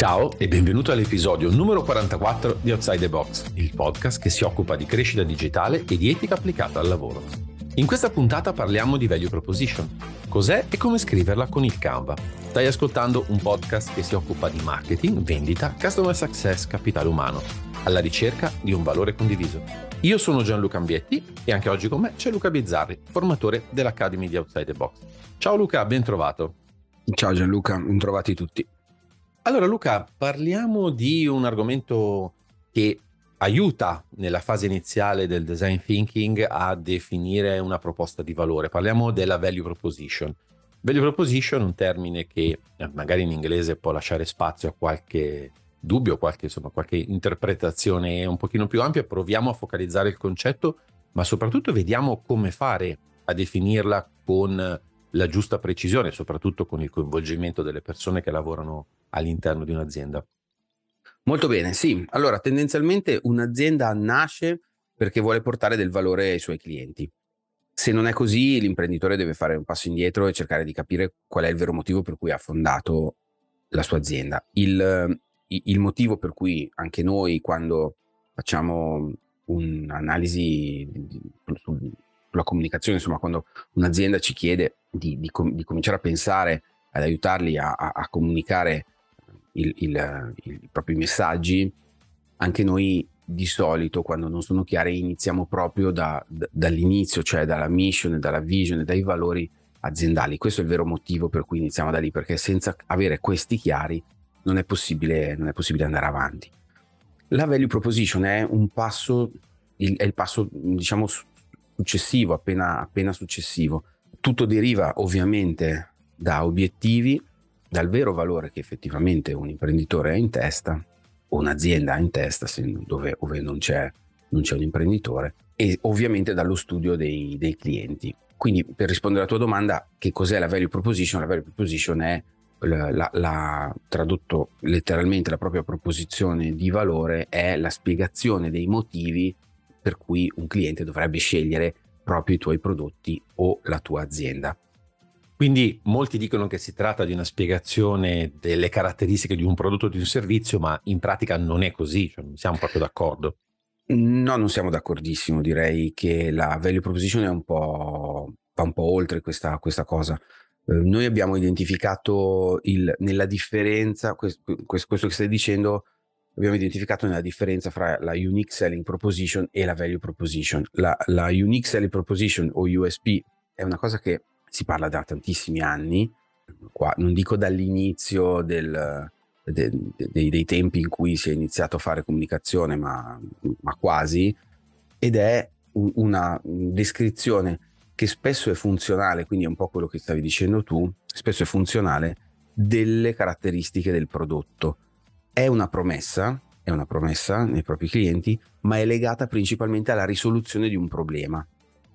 Ciao e benvenuto all'episodio numero 44 di Outside the Box, il podcast che si occupa di crescita digitale e di etica applicata al lavoro. In questa puntata parliamo di value proposition, cos'è e come scriverla con il Canva. Stai ascoltando un podcast che si occupa di marketing, vendita, customer success, capitale umano, alla ricerca di un valore condiviso. Io sono Gianluca Ambietti e anche oggi con me c'è Luca Bizzarri, formatore dell'Academy di Outside the Box. Ciao Luca, ben trovato. Ciao Gianluca, ben trovati tutti. Allora Luca, parliamo di un argomento che aiuta nella fase iniziale del design thinking a definire una proposta di valore. Parliamo della value proposition. Value proposition è un termine che eh, magari in inglese può lasciare spazio a qualche dubbio, qualche, insomma, qualche interpretazione un pochino più ampia. Proviamo a focalizzare il concetto, ma soprattutto vediamo come fare a definirla con la giusta precisione, soprattutto con il coinvolgimento delle persone che lavorano all'interno di un'azienda. Molto bene, sì. Allora, tendenzialmente un'azienda nasce perché vuole portare del valore ai suoi clienti. Se non è così, l'imprenditore deve fare un passo indietro e cercare di capire qual è il vero motivo per cui ha fondato la sua azienda. Il, il motivo per cui anche noi, quando facciamo un'analisi sulla comunicazione, insomma, quando un'azienda ci chiede di, di, com- di cominciare a pensare ad aiutarli a, a, a comunicare il, il, i propri messaggi, anche noi di solito quando non sono chiari iniziamo proprio da, da, dall'inizio, cioè dalla mission, dalla vision, dai valori aziendali. Questo è il vero motivo per cui iniziamo da lì, perché senza avere questi chiari non è possibile, non è possibile andare avanti. La value proposition è un passo, il, è il passo diciamo successivo, appena, appena successivo. Tutto deriva ovviamente da obiettivi, dal vero valore che effettivamente un imprenditore ha in testa, o un'azienda ha in testa, dove, dove non, c'è, non, c'è, un imprenditore, e ovviamente dallo studio dei, dei clienti. Quindi per rispondere alla tua domanda, che cos'è la value proposition? La value proposition è la, la, tradotto letteralmente la propria proposizione di valore è la spiegazione dei motivi per cui un cliente dovrebbe scegliere proprio i tuoi prodotti o la tua azienda. Quindi molti dicono che si tratta di una spiegazione delle caratteristiche di un prodotto o di un servizio, ma in pratica non è così, cioè non siamo proprio d'accordo. No, non siamo d'accordissimo, direi che la value proposition un va un po' oltre questa, questa cosa. Eh, noi abbiamo identificato il, nella differenza, questo, questo che stai dicendo, abbiamo identificato nella differenza fra la unique selling proposition e la value proposition. La, la unique selling proposition o USP è una cosa che si parla da tantissimi anni, qua, non dico dall'inizio del, de, de, de, dei tempi in cui si è iniziato a fare comunicazione, ma, ma quasi, ed è un, una descrizione che spesso è funzionale, quindi è un po' quello che stavi dicendo tu, spesso è funzionale delle caratteristiche del prodotto. È una promessa, è una promessa nei propri clienti, ma è legata principalmente alla risoluzione di un problema.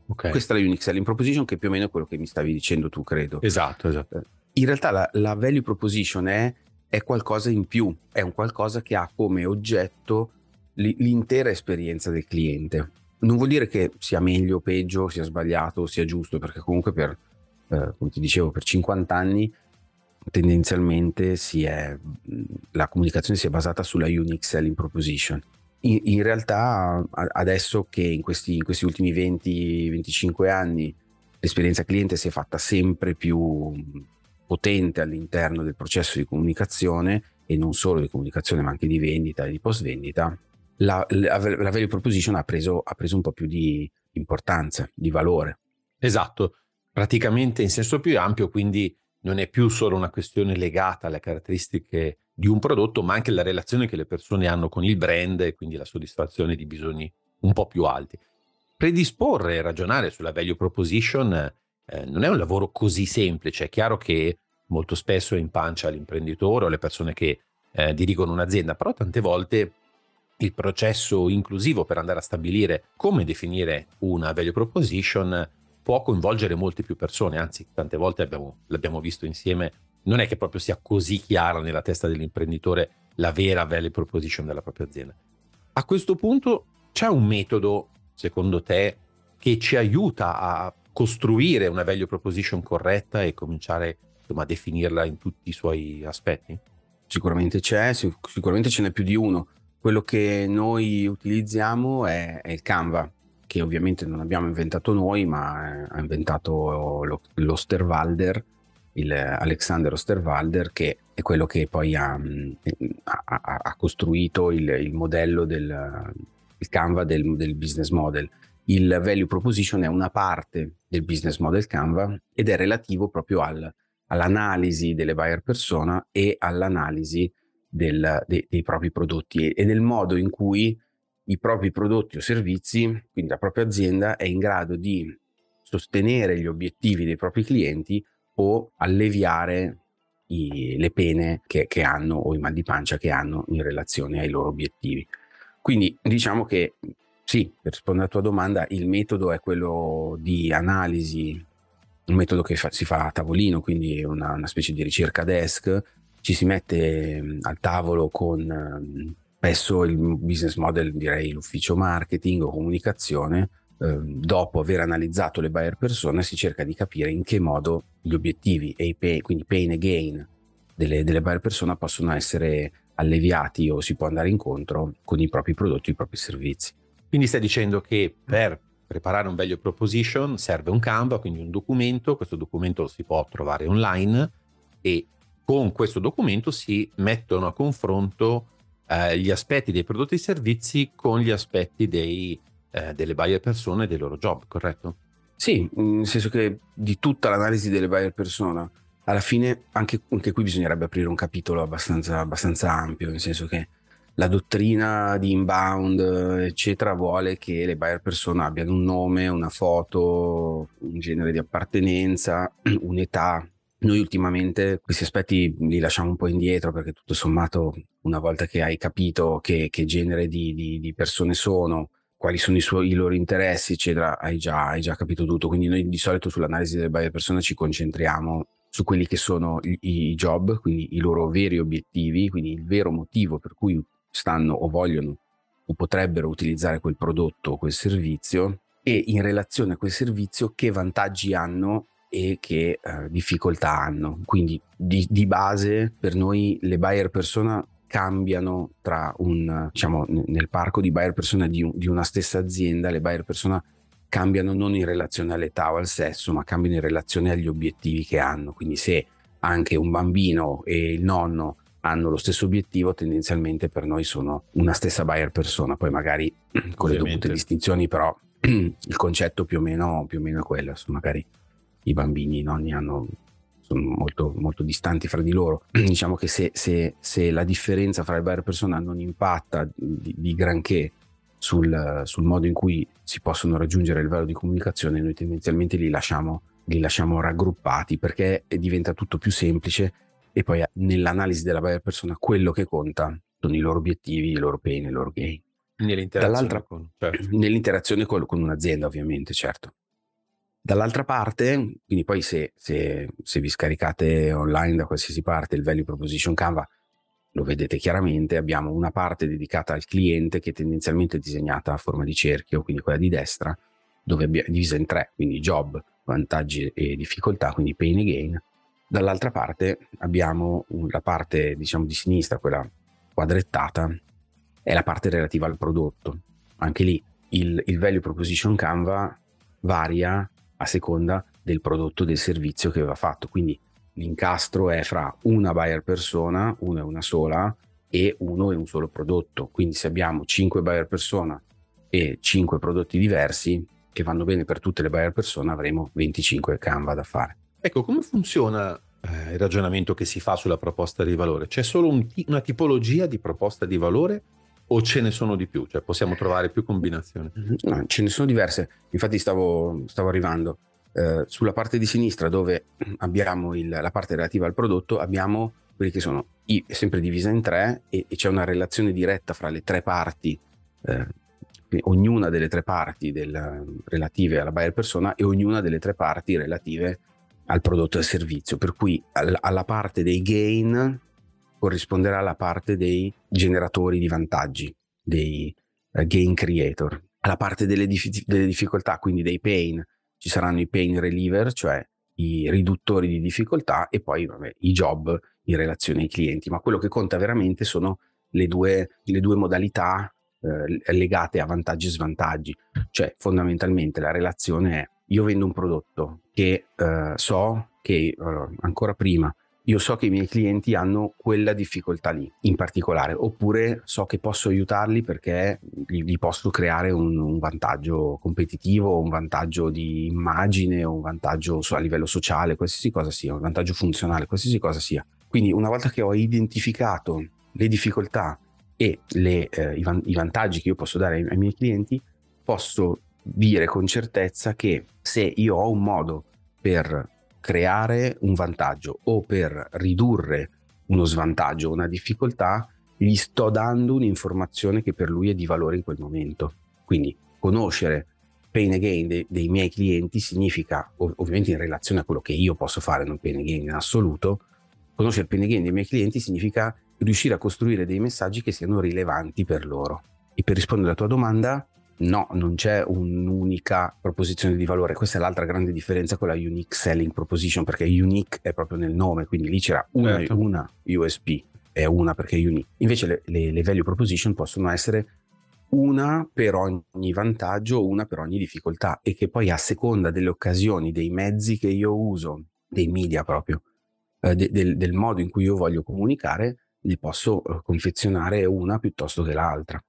Okay. Questa è la Unix Selling Proposition, che è più o meno quello che mi stavi dicendo tu, credo. Esatto, esatto. In realtà la, la Value Proposition è, è, qualcosa in più, è un qualcosa che ha come oggetto l'intera esperienza del cliente. Non vuol dire che sia meglio, peggio, sia sbagliato, sia giusto, perché comunque per, eh, come ti dicevo, per 50 anni tendenzialmente è, la comunicazione si è basata sulla Unix Selling Proposition in, in realtà adesso che in questi, in questi ultimi 20-25 anni l'esperienza cliente si è fatta sempre più potente all'interno del processo di comunicazione e non solo di comunicazione ma anche di vendita e di post vendita, la, la, la value proposition ha preso, ha preso un po' più di importanza, di valore. Esatto, praticamente in senso più ampio, quindi non è più solo una questione legata alle caratteristiche di un prodotto, ma anche la relazione che le persone hanno con il brand e quindi la soddisfazione di bisogni un po' più alti. Predisporre e ragionare sulla value proposition eh, non è un lavoro così semplice, è chiaro che molto spesso è in pancia all'imprenditore o alle persone che eh, dirigono un'azienda, però tante volte il processo inclusivo per andare a stabilire come definire una value proposition può coinvolgere molte più persone, anzi tante volte abbiamo, l'abbiamo visto insieme non è che proprio sia così chiara nella testa dell'imprenditore la vera value proposition della propria azienda. A questo punto c'è un metodo, secondo te, che ci aiuta a costruire una value proposition corretta e cominciare insomma, a definirla in tutti i suoi aspetti? sicuramente c'è, sicuramente ce n'è più di uno. Quello che noi utilizziamo è, è il Canva, che ovviamente non abbiamo inventato noi, ma ha inventato lo, l'Osterwalder, il Alexander Osterwalder, che è quello che poi ha, ha, ha costruito il, il, modello del il Canva del, del business model. Il value proposition è una parte del business model Canva ed è relativo proprio al, all'analisi delle buyer persona e all'analisi del, de, dei propri prodotti e del modo in cui i propri prodotti o servizi, quindi la propria azienda, è in grado di sostenere gli obiettivi dei propri clienti o alleviare i, le pene che, che hanno o i mal di pancia che hanno in relazione ai loro obiettivi. Quindi diciamo che sì, per rispondere alla tua domanda, il metodo è quello di analisi, un metodo che fa, si fa a tavolino, quindi una, una, specie di ricerca desk, ci si mette al tavolo con spesso il business model, direi l'ufficio marketing o comunicazione, dopo aver analizzato le buyer persone si cerca di capire in che modo gli obiettivi e i pay, quindi pain e gain delle, delle buyer persona possono essere alleviati o si può andare incontro con i propri prodotti, i propri servizi. Quindi stai dicendo che per preparare un value proposition serve un Canva, quindi un documento, questo documento lo si può trovare online e con questo documento si mettono a confronto eh, gli aspetti dei prodotti e servizi con gli aspetti dei, eh, delle buyer persone e dei loro job, corretto? Sì, nel senso che di tutta l'analisi delle buyer persona, alla fine anche, anche qui bisognerebbe aprire un capitolo abbastanza, abbastanza ampio, nel senso che la dottrina di inbound, eccetera, vuole che le buyer persona abbiano un nome, una foto, un genere di appartenenza, un'età. Noi ultimamente questi aspetti li lasciamo un po' indietro perché tutto sommato una volta che hai capito che, che genere di, di, di, persone sono, quali sono i, suoi, i loro interessi, eccetera, hai già, hai già, capito tutto. Quindi noi di solito sull'analisi delle buyer persona ci concentriamo su quelli che sono i, i job, quindi i loro veri obiettivi, quindi il vero motivo per cui stanno o vogliono o potrebbero utilizzare quel prodotto o quel servizio e in relazione a quel servizio che vantaggi hanno e che uh, difficoltà hanno. Quindi di, di, base per noi le buyer persona cambiano tra un, diciamo, nel parco di buyer persona di, un, di una stessa azienda, le buyer persona cambiano non in relazione all'età o al sesso, ma cambiano in relazione agli obiettivi che hanno. Quindi se anche un bambino e il nonno hanno lo stesso obiettivo, tendenzialmente per noi sono una stessa buyer persona, poi magari con Ovviamente. le dovute distinzioni, però il concetto più o meno, più o meno è quello, magari i bambini, i nonni hanno, sono molto, molto distanti fra di loro. diciamo che se, se, se, la differenza fra le buyer persona non impatta di, di granché sul, sul, modo in cui si possono raggiungere il livello di comunicazione, noi tendenzialmente li lasciamo, li lasciamo raggruppati perché diventa tutto più semplice e poi nell'analisi della buyer persona quello che conta sono i loro obiettivi, i loro pain, i loro gain. Nell'interazione, con, certo. nell'interazione con, con, un'azienda ovviamente, certo. Dall'altra parte, quindi poi se, se, se, vi scaricate online da qualsiasi parte il Value Proposition Canva, lo vedete chiaramente, abbiamo una parte dedicata al cliente che tendenzialmente è disegnata a forma di cerchio, quindi quella di destra, dove è divisa in tre, quindi job, vantaggi e difficoltà, quindi pain e gain, Dall'altra parte abbiamo la parte diciamo di sinistra, quella quadrettata, è la parte relativa al prodotto. Anche lì il, il value proposition Canva varia a seconda del prodotto del servizio che va fatto. Quindi l'incastro è fra una buyer persona, una e una sola, e uno e un solo prodotto. Quindi se abbiamo 5 buyer persona e 5 prodotti diversi che vanno bene per tutte le buyer persona, avremo 25 Canva da fare. Ecco, come funziona eh, il ragionamento che si fa sulla proposta di valore? C'è solo un una tipologia di proposta di valore o ce ne sono di più? Cioè possiamo trovare più combinazioni? Mm-hmm. No, ce ne sono diverse. Infatti stavo, stavo arrivando. Eh, sulla parte di sinistra dove abbiamo il, la parte relativa al prodotto abbiamo quelli che sono i, sempre divisa in tre e, e, c'è una relazione diretta fra le tre parti eh, ognuna delle tre parti del, relative alla buyer persona e ognuna delle tre parti relative al prodotto e al servizio, per cui alla parte dei gain corrisponderà la parte dei generatori di vantaggi, dei uh, gain creator. Alla parte delle, dif- delle difficoltà, quindi dei pain, ci saranno i pain reliever, cioè i riduttori di difficoltà, e poi vabbè, i job in relazione ai clienti, ma quello che conta veramente sono le due, le due modalità eh, legate a vantaggi e svantaggi. Cioè, fondamentalmente la relazione è io vendo un prodotto che eh, so che uh, ancora prima io so che i miei clienti hanno quella difficoltà lì in particolare, oppure so che posso aiutarli perché gli, posso creare un, un, vantaggio competitivo, un vantaggio di immagine, un vantaggio a livello sociale, qualsiasi cosa sia, un vantaggio funzionale, qualsiasi cosa sia. Quindi una volta che ho identificato le difficoltà e le, eh, i, van- i, vantaggi che io posso dare ai, ai miei clienti, posso dire con certezza che se io ho un modo per creare un vantaggio o per ridurre uno svantaggio, una difficoltà, gli sto dando un'informazione che per lui è di valore in quel momento. Quindi conoscere pain and gain de- dei miei clienti significa, ov- ovviamente in relazione a quello che io posso fare, non pain and gain in assoluto, conoscere il pain and gain dei miei clienti significa riuscire a costruire dei messaggi che siano rilevanti per loro. E per rispondere alla tua domanda, No, non c'è un'unica proposizione di valore. Questa è l'altra grande differenza con la Unique Selling Proposition, perché unique è proprio nel nome, quindi lì c'era una, certo. una USP, è una perché è unique. Invece le, le, le value proposition possono essere una per ogni vantaggio, una per ogni difficoltà e che poi a seconda delle occasioni, dei mezzi che io uso, dei media proprio, eh, de, del, del modo in cui io voglio comunicare, ne posso eh, confezionare una piuttosto che l'altra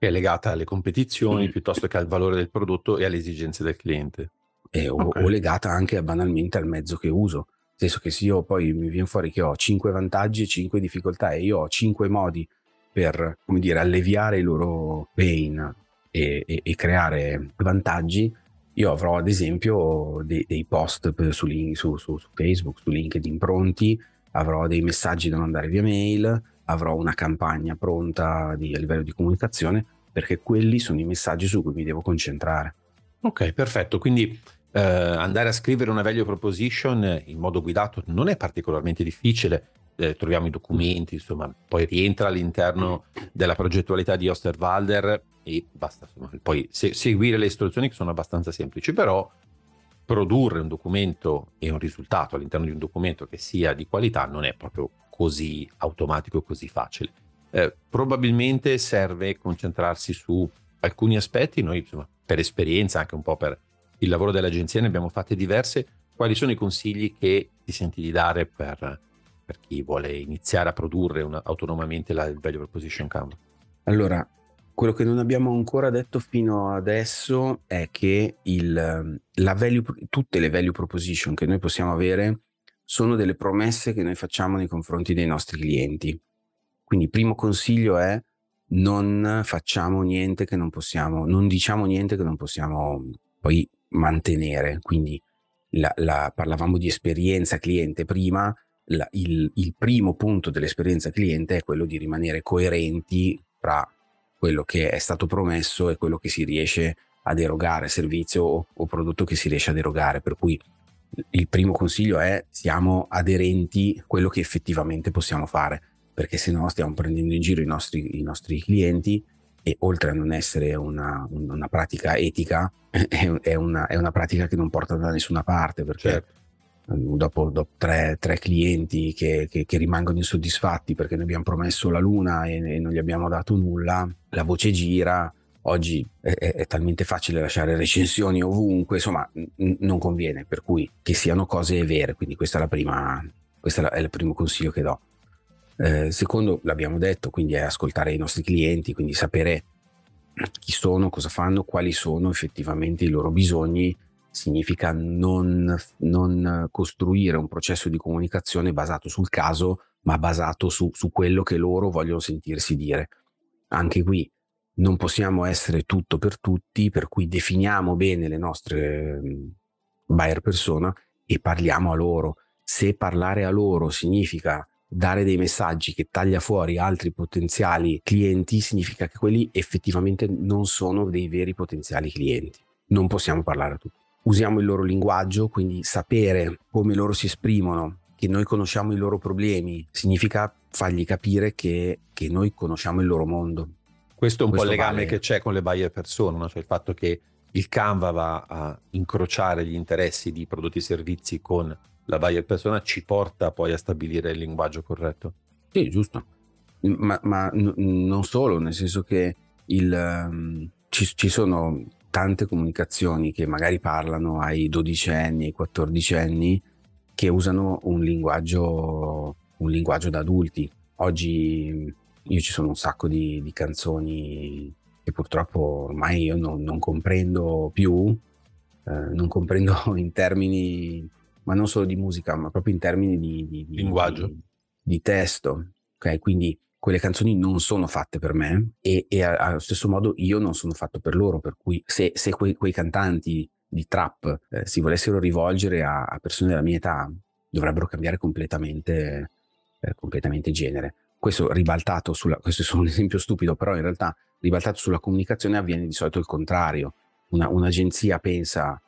che è legata alle competizioni mm. piuttosto che al valore del prodotto e alle esigenze del cliente. Eh, o, okay. o, legata anche banalmente al mezzo che uso. Nel senso che se io poi mi viene fuori che ho 5 vantaggi e 5 difficoltà e io ho 5 modi per, come dire, alleviare i loro pain e, e, e creare vantaggi, io avrò ad esempio dei, dei post su, su, su, su, Facebook, su LinkedIn pronti, avrò dei messaggi da mandare via mail, avrò una campagna pronta di, a livello di comunicazione perché quelli sono i messaggi su cui mi devo concentrare. Ok, perfetto. Quindi eh, andare a scrivere una value proposition in modo guidato non è particolarmente difficile. Eh, troviamo i documenti, insomma, poi rientra all'interno della progettualità di Osterwalder e basta. Insomma, poi se- seguire le istruzioni che sono abbastanza semplici, però produrre un documento e un risultato all'interno di un documento che sia di qualità non è proprio così automatico e così facile. Eh, probabilmente serve concentrarsi su alcuni aspetti, noi insomma, per esperienza, anche un po' per il lavoro dell'agenzia, ne abbiamo fatte diverse. Quali sono i consigli che ti senti di dare per, per chi vuole iniziare a produrre una, autonomamente la value proposition Canva? Allora, quello che non abbiamo ancora detto fino adesso è che il, value, tutte le value proposition che noi possiamo avere sono delle promesse che noi facciamo nei confronti dei nostri clienti. Quindi il primo consiglio è non facciamo niente che non possiamo, non diciamo niente che non possiamo poi mantenere. Quindi la, la, parlavamo di esperienza cliente prima, la, il, il primo punto dell'esperienza cliente è quello di rimanere coerenti tra quello che è stato promesso e quello che si riesce ad erogare, servizio o, o prodotto che si riesce ad erogare. Per cui il primo consiglio è siamo aderenti a quello che effettivamente possiamo fare, perché se no stiamo prendendo in giro i nostri, i nostri clienti e oltre a non essere una, una pratica etica, è una, è una, pratica che non porta da nessuna parte, perché certo. Dopo, dopo tre, tre, clienti che, che, che, rimangono insoddisfatti perché noi abbiamo promesso la luna e, e non gli abbiamo dato nulla, la voce gira, Oggi è, è, talmente facile lasciare recensioni ovunque, insomma, n- non conviene, per cui che siano cose vere, quindi questa è la prima, questo è, è il primo consiglio che do. Eh, secondo, l'abbiamo detto, quindi è ascoltare i nostri clienti, quindi sapere chi sono, cosa fanno, quali sono effettivamente i loro bisogni, significa non, non costruire un processo di comunicazione basato sul caso, ma basato su, su quello che loro vogliono sentirsi dire. Anche qui non possiamo essere tutto per tutti, per cui definiamo bene le nostre buyer persona e parliamo a loro. Se parlare a loro significa dare dei messaggi che taglia fuori altri potenziali clienti, significa che quelli effettivamente non sono dei veri potenziali clienti. Non possiamo parlare a tutti. Usiamo il loro linguaggio, quindi sapere come loro si esprimono, che noi conosciamo i loro problemi, significa fargli capire che, che noi conosciamo il loro mondo questo è un Questo po' il legame vale. che c'è con le buyer persone, no? cioè il fatto che il Canva va a incrociare gli interessi di prodotti e servizi con la buyer persona ci porta poi a stabilire il linguaggio corretto. Sì, giusto. Ma, ma n- non solo, nel senso che il, um, ci, ci, sono tante comunicazioni che magari parlano ai 12 anni, ai 14 anni, che usano un linguaggio, un linguaggio da adulti. Oggi io ci sono un sacco di, di canzoni che purtroppo ormai io non, non comprendo più, eh, non comprendo in termini, ma non solo di musica, ma proprio in termini di, di, di linguaggio, di, testo. Ok, quindi quelle canzoni non sono fatte per me e, e allo stesso modo io non sono fatto per loro, per cui se, se quei, quei, cantanti di trap eh, si volessero rivolgere a, a, persone della mia età, dovrebbero cambiare completamente, eh, completamente genere. Questo ribaltato sulla, questo è un esempio stupido, però in realtà ribaltato sulla comunicazione avviene di solito il contrario. Una, un'agenzia pensa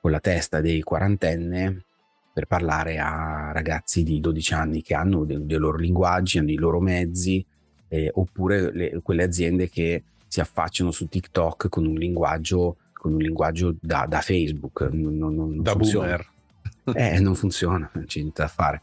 con la testa dei quarantenne per parlare a ragazzi di 12 anni che hanno dei, dei loro linguaggi, hanno i loro mezzi, eh, oppure le, quelle aziende che si affacciano su TikTok con un linguaggio, con un linguaggio da, da Facebook. Non, non, non da funziona. boomer. Eh, non funziona, non c'è niente da fare.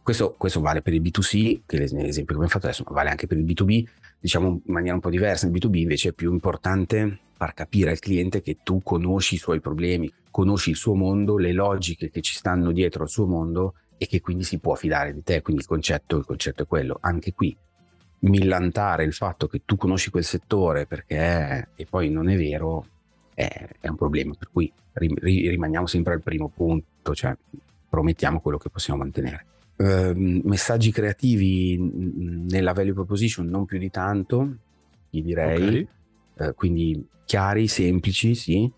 Questo, questo, vale per il B2C, che è l'esempio che abbiamo fatto adesso, ma vale anche per il B2B, diciamo in maniera un po' diversa. Nel B2B invece è più importante far capire al cliente che tu conosci i suoi problemi, conosci il suo mondo, le logiche che ci stanno dietro al suo mondo e che quindi si può fidare di te. Quindi il concetto, il concetto è quello. Anche qui, millantare il fatto che tu conosci quel settore perché è, e poi non è vero è, è un problema. Per cui ri, ri, rimaniamo sempre al primo punto, cioè promettiamo quello che possiamo mantenere. Uh, messaggi creativi nella value proposition non più di tanto, gli direi. Okay. Uh, quindi chiari, semplici, sì,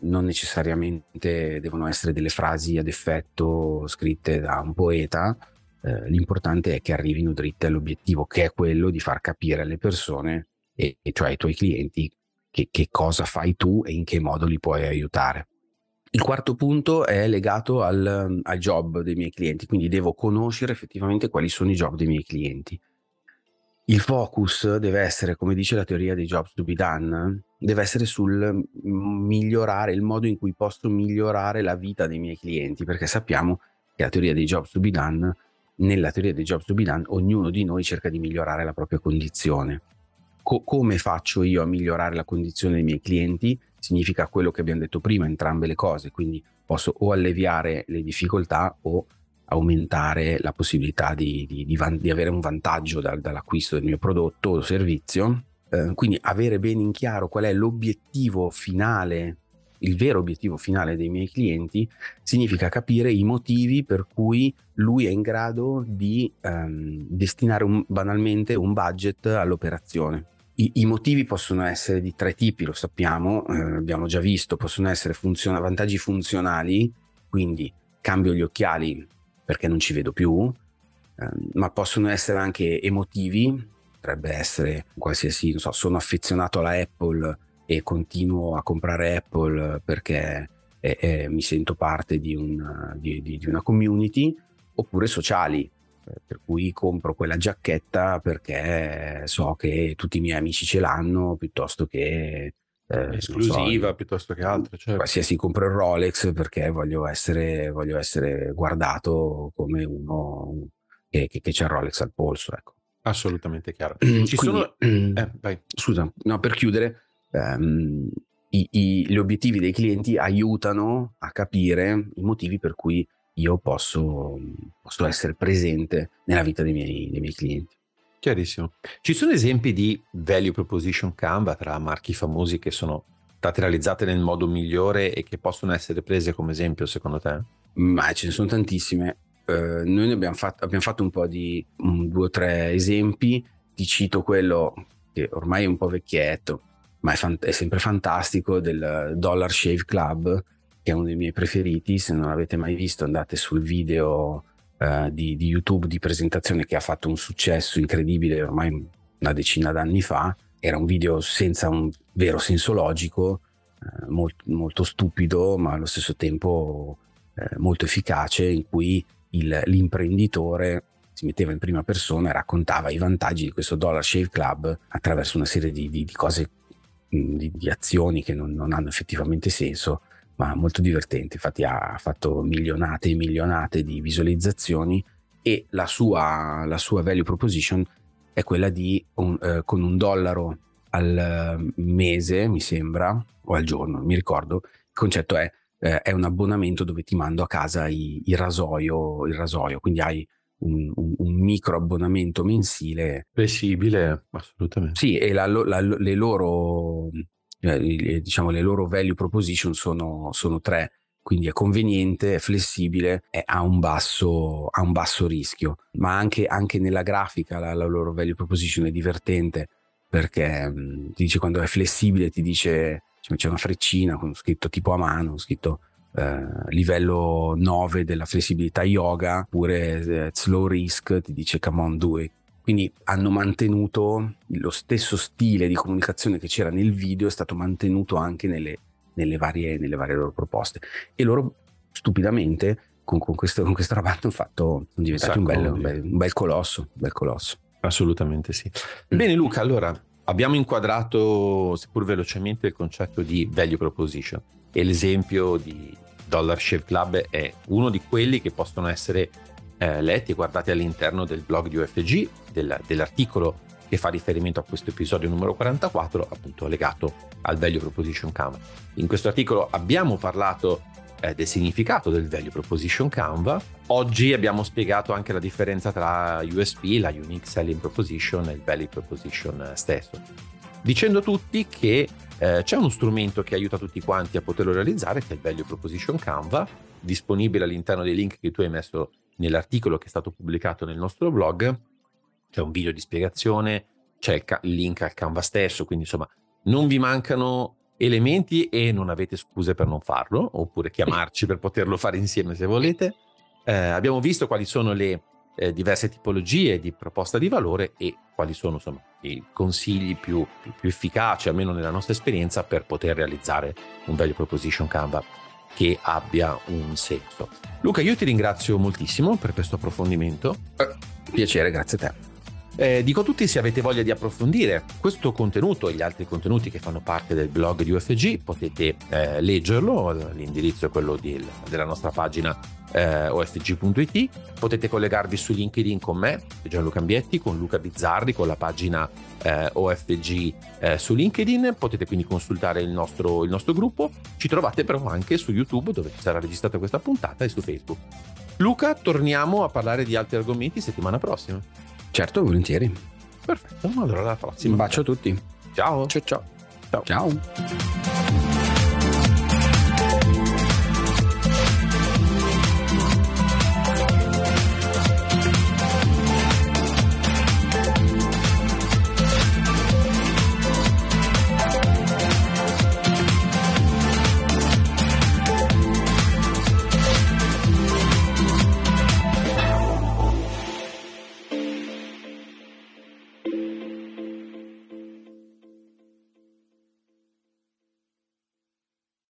non necessariamente devono essere delle frasi ad effetto scritte da un poeta, eh, l'importante è che arrivino dritte all'obiettivo, che è quello di far capire alle persone, e, e cioè ai tuoi clienti, che, che, cosa fai tu e in che modo li puoi aiutare. Il quarto punto è legato al, al job dei miei clienti, quindi devo conoscere effettivamente quali sono i job dei miei clienti. Il focus deve essere, come dice la teoria dei jobs to be done, deve essere sul migliorare il modo in cui posso migliorare la vita dei miei clienti, perché sappiamo che la teoria dei jobs to be done, nella teoria dei jobs to be done, ognuno di noi cerca di migliorare la propria condizione. Co- come faccio io a migliorare la condizione dei miei clienti? Significa quello che abbiamo detto prima, entrambe le cose, quindi posso o alleviare le difficoltà o aumentare la possibilità di, di, di, van- di avere un vantaggio da, dall'acquisto del mio prodotto o servizio. Eh, quindi avere bene in chiaro qual è l'obiettivo finale, il vero obiettivo finale dei miei clienti, significa capire i motivi per cui lui è in grado di ehm, destinare un, banalmente un budget all'operazione. I, I, motivi possono essere di tre tipi, lo sappiamo, eh, abbiamo già visto, possono essere funziona- vantaggi funzionali, quindi cambio gli occhiali perché non ci vedo più, eh, ma possono essere anche emotivi, potrebbe essere qualsiasi, non so, sono affezionato alla Apple e continuo a comprare Apple perché eh, eh, mi sento parte di, un, di, di, di una community, oppure sociali, eh, per cui compro quella giacchetta perché so che tutti i miei amici ce l'hanno piuttosto che eh, esclusiva so, piuttosto che altro. Certo. Qualsiasi compro il Rolex perché voglio essere, voglio essere guardato come uno che, che, che, c'è il Rolex al polso. Ecco. Assolutamente chiaro. Ci Quindi, sono... eh, scusa, no, per chiudere, um, i, i, gli obiettivi dei clienti aiutano a capire i motivi per cui io posso, posso essere presente nella vita dei miei, dei miei clienti. Chiarissimo. Ci sono esempi di value proposition Canva tra marchi famosi che sono state realizzate nel modo migliore e che possono essere prese come esempio secondo te? Ma ce ne sono tantissime. Uh, noi abbiamo fatto, abbiamo fatto, un po' di um, due o tre esempi. Ti cito quello che ormai è un po' vecchietto, ma è, fant- è sempre fantastico del Dollar Shave Club, che è uno dei miei preferiti. Se non l'avete mai visto, andate sul video uh, di, di, YouTube di presentazione che ha fatto un successo incredibile ormai una decina d'anni fa. Era un video senza un vero senso logico, uh, molto, molto, stupido, ma allo stesso tempo uh, molto efficace, in cui il, l'imprenditore si metteva in prima persona e raccontava i vantaggi di questo Dollar Shave Club attraverso una serie di, di, di cose, di, di, azioni che non, non hanno effettivamente senso, ma molto divertente. Infatti ha fatto milionate e milionate di visualizzazioni e la sua, la sua value proposition è quella di un, eh, con un dollaro al mese, mi sembra, o al giorno, mi ricordo. Il concetto è, eh, è un abbonamento dove ti mando a casa i, i rasoio, il rasoio, quindi hai un, un, un, micro abbonamento mensile. Flessibile, assolutamente. Sì, e la, la, le loro, eh, diciamo, le loro value proposition sono, sono tre quindi è conveniente, è flessibile e ha un basso, un basso rischio. Ma anche, anche nella grafica la, la, loro value proposition è divertente perché mh, mm, ti dice quando è flessibile, ti dice c'è una freccina con scritto tipo a mano, scritto eh, livello 9 della flessibilità yoga, oppure eh, slow risk, ti dice come on do it. Quindi hanno mantenuto lo stesso stile di comunicazione che c'era nel video, è stato mantenuto anche nelle, nelle, varie, nelle varie, loro proposte. E loro stupidamente con, con, questo, con questa roba hanno fatto, sono diventati un bel, un, bel, un bel, colosso, un bel colosso. Assolutamente sì. Mm. Bene Luca, allora abbiamo inquadrato, seppur velocemente, il concetto di value proposition e l'esempio di Dollar Shave Club è uno di quelli che possono essere eh, letti e guardati all'interno del blog di UFG, del, dell'articolo che fa riferimento a questo episodio numero 44, appunto legato al Value Proposition Canva. In questo articolo abbiamo parlato eh, del significato del Value Proposition Canva. Oggi abbiamo spiegato anche la differenza tra USP, la Unique Selling Proposition e il Value Proposition stesso. Dicendo a tutti che eh, c'è uno strumento che aiuta tutti quanti a poterlo realizzare, che è il Value Proposition Canva, disponibile all'interno dei link che tu hai messo nell'articolo che è stato pubblicato nel nostro blog. C'è un video di spiegazione, c'è il, ca- link al Canva stesso, quindi insomma non vi mancano elementi e non avete scuse per non farlo, oppure chiamarci per poterlo fare insieme se volete. Eh, abbiamo visto quali sono le eh, diverse tipologie di proposta di valore e quali sono insomma, i consigli più, più, più, efficaci, almeno nella nostra esperienza, per poter realizzare un value proposition Canva che abbia un senso. Luca, io ti ringrazio moltissimo per questo approfondimento. Eh, piacere, grazie a te. Eh, dico a tutti se avete voglia di approfondire questo contenuto e gli altri contenuti che fanno parte del blog di UFG potete eh, leggerlo, l'indirizzo è quello di, della nostra pagina eh, ofg.it, potete collegarvi su LinkedIn con me, Gianluca Ambietti, con Luca Bizzarri, con la pagina eh, OFG eh, su LinkedIn, potete quindi consultare il nostro, il nostro gruppo, ci trovate però anche su YouTube dove sarà registrata questa puntata e su Facebook. Luca, torniamo a parlare di altri argomenti settimana prossima. Certo, volentieri. Perfetto, allora alla prossima. Un bacio a tutti. Ciao. Ciao ciao. Ciao. ciao.